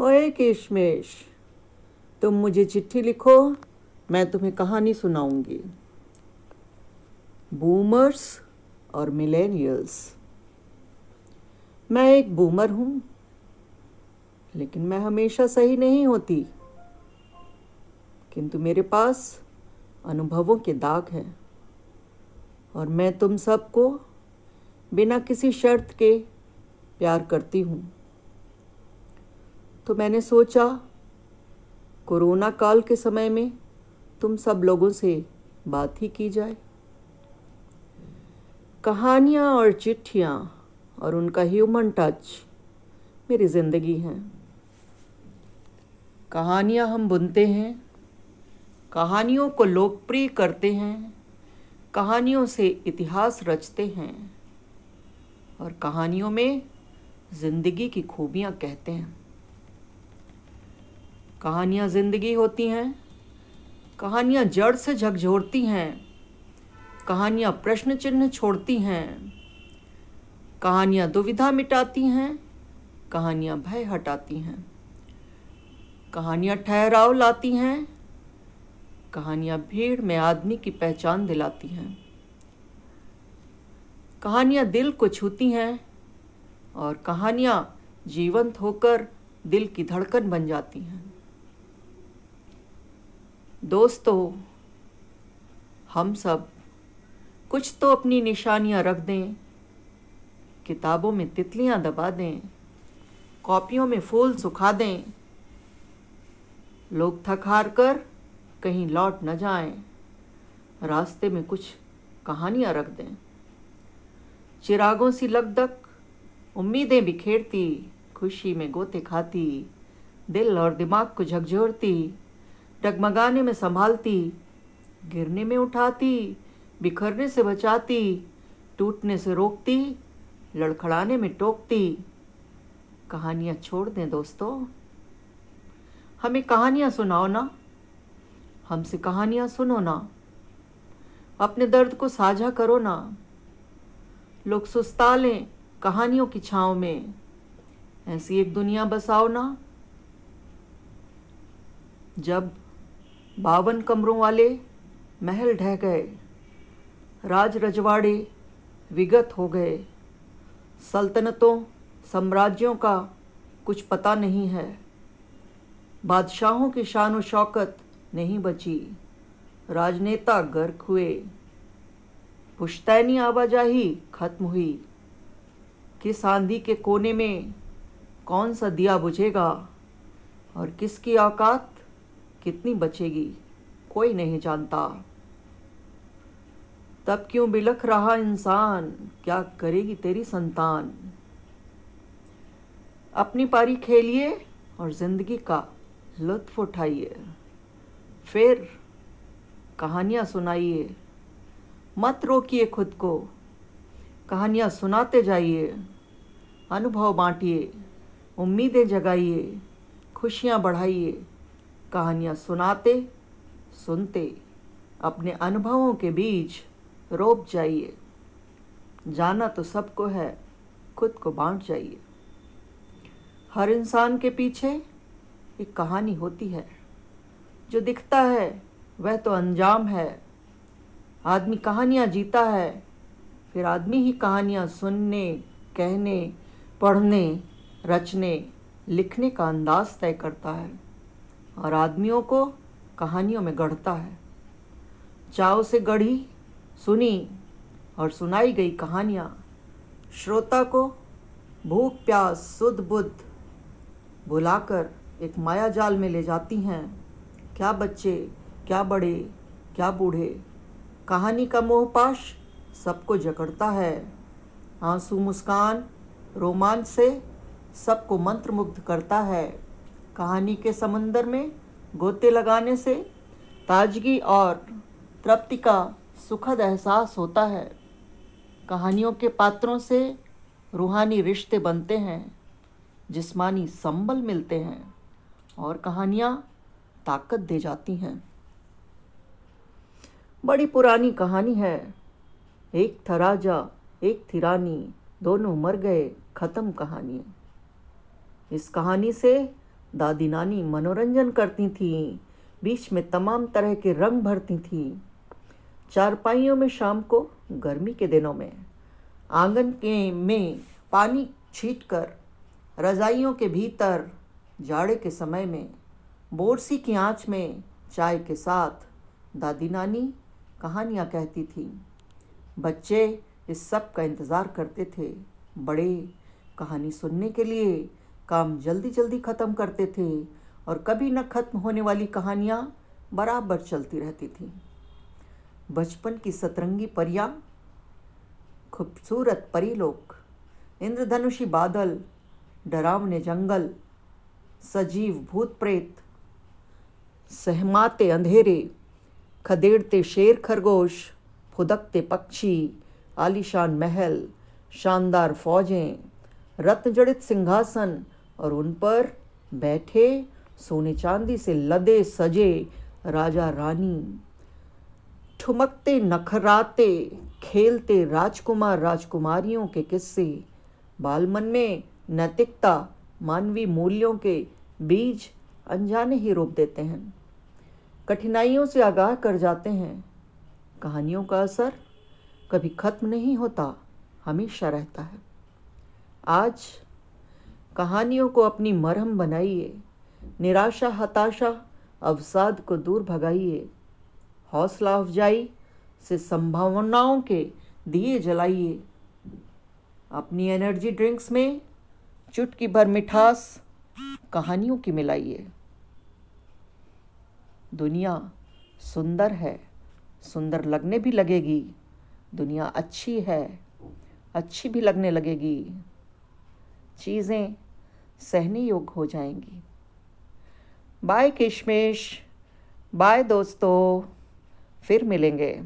ओए केशमेश, तुम मुझे चिट्ठी लिखो, मैं तुम्हें कहानी सुनाऊँगी। बूमर्स और मिलेनियल्स मैं एक बूमर हूँ, लेकिन मैं हमेशा सही नहीं होती। किंतु मेरे पास अनुभवों के दाग हैं, और मैं तुम सबको बिना किसी शर्त के प्यार करती हूँ। तो मैंने सोचा, कोरोना काल के समय में तुम सब लोगों से बात ही की जाए। कहानियाँ और चिट्ठियाँ और उनका ह्यूमन टच मेरी ज़िंदगी हैं। कहानियाँ हम बुनते हैं, कहानियों को लोकप्रिय करते हैं, कहानियों से इतिहास रचते हैं और कहानियों में ज़िंदगी की खूबियाँ कहते हैं। कहानियाँ ज़िंदगी होती हैं, कहानियाँ जड़ से झकझोरती हैं, कहानियाँ प्रश्न चिन्ह छोड़ती हैं, कहानियाँ दुविधा मिटाती हैं, कहानियाँ भय हटाती हैं, कहानियाँ ठहराव लाती हैं, कहानियाँ भीड़ में आदमी की पहचान दिलाती हैं, कहानियाँ दिल को छूती हैं और कहानियाँ जीवंत होकर दिल की धड़कन बन जाती हैं। दोस्तों, हम सब कुछ तो अपनी निशानियाँ रख दें, किताबों में तितलियाँ दबा दें, कॉपियों में फूल सुखा दें। लोग थक हार कर कहीं लौट न जाएँ, रास्ते में कुछ कहानियाँ रख दें। चिरागों सी लगदक उम्मीदें बिखेरती, खुशी में गोते खाती, दिल और दिमाग को झकझोरती। डगमगाने में संभालती, गिरने में उठाती, बिखरने से बचाती, टूटने से रोकती, लड़खड़ाने में टोकती। कहानियाँ छोड़ दें दोस्तों। हमें कहानियाँ सुनाओ ना। हमसे कहानियाँ सुनो ना। अपने दर्द को साझा करो ना। लोग सुस्ता लें कहानियों की छाँव में। ऐसी एक दुनिया बसाओ ना। जब बावन कमरों वाले महल ढह गए। राज रजवाड़े विगत हो गए। सल्तनतों, साम्राज्यों का कुछ पता नहीं है। बादशाहों की शान व शौकत नहीं बची। राजनेता गर्क हुए। पुश्तैनी आवाजाही खत्म हुई। किस आंधी के कोने में कौन सा दिया बुझेगा? और किसकी औकात? कितनी बचेगी, कोई नहीं जानता। तब क्यों बिलख रहा इंसान? क्या करेगी तेरी संतान? अपनी पारी खेलिए और ज़िंदगी का लुत्फ उठाइए। फिर कहानियाँ सुनाइए। मत रोकिए खुद को। कहानियाँ सुनाते जाइए। अनुभव बांटिए। उम्मीदें जगाइए। खुशियाँ बढ़ाइए। कहानियाँ सुनाते, सुनते, अपने अनुभवों के बीच रोप जाइए। जाना तो सबको है, खुद को बांट जाइए। हर इंसान के पीछे एक कहानी होती है। जो दिखता है, वह तो अंजाम है। आदमी कहानियाँ जीता है, फिर आदमी ही कहानियाँ सुनने, कहने, पढ़ने, रचने, लिखने का अंदाज तय करता है। और आदमियों को कहानियों में गढ़ता है। चाव से गढ़ी, सुनी और सुनाई गई कहानियाँ श्रोता को भूख, प्यास सुध बुद्ध भुलाकर एक माया जाल में ले जाती हैं। क्या बच्चे, क्या बड़े, क्या बूढ़े? कहानी का मोहपाश सबको जकड़ता है। आँसू मुस्कान रोमांच से सबको मंत्रमुग्ध करता है। कहानी के समंदर में गोते लगाने से ताजगी और तृप्ति का सुखद एहसास होता है। कहानियों के पात्रों से रूहानी रिश्ते बनते हैं, जिस्मानी संबल मिलते हैं और कहानियाँ ताकत दे जाती हैं। बड़ी पुरानी कहानी है। एक था राजा एक थी रानी दोनों मर गए, ख़त्म कहानी। इस कहानी से दादी नानी मनोरंजन करती थीं, बीच में तमाम तरह के रंग भरती थीं। चारपाइयों में शाम को, गर्मी के दिनों में, आँगन के में पानी छीट कर रजाइयों के भीतर, जाड़े के समय में, बोरसी की आँच में चाय के साथ दादी नानी कहानियाँ कहती थीं। बच्चे इस सब का इंतज़ार करते थे, बड़े कहानी सुनने के लिए काम जल्दी जल्दी ख़त्म करते थे और कभी न ख़त्म होने वाली कहानियाँ बराबर चलती रहती थी। बचपन की सतरंगी परियाँ, खूबसूरत परिलोक, इंद्रधनुषी बादल, डरावने जंगल, सजीव भूत प्रेत, सहमाते अंधेरे, खदेड़ते शेर खरगोश, फुदकते पक्षी, आलीशान महल, शानदार फौजें रत्न जड़ित सिंहासन और उन पर बैठे सोने चांदी से लदे सजे राजा रानी। ठुमकते, नखराते, खेलते राजकुमार राजकुमारियों के किस्से, बालमन में नैतिकता, मानवीय मूल्यों के बीज अनजाने ही रोप देते हैं। कठिनाइयों से आगाह कर जाते हैं। कहानियों का असर कभी खत्म नहीं होता, हमेशा रहता है। आज कहानियों को अपनी मरहम बनाइए। निराशा, हताशा, अवसाद को दूर भगाइए। हौसला अफजाई से संभावनाओं के दिए जलाइए। अपनी एनर्जी ड्रिंक्स में चुटकी भर मिठास कहानियों की मिलाइए। दुनिया सुंदर है, सुंदर लगने भी लगेगी। दुनिया अच्छी है, अच्छी भी लगने लगेगी। चीज़ें सहने योग्य हो जाएँगी। बाय किशमिश बाय दोस्तों. फिर मिलेंगे।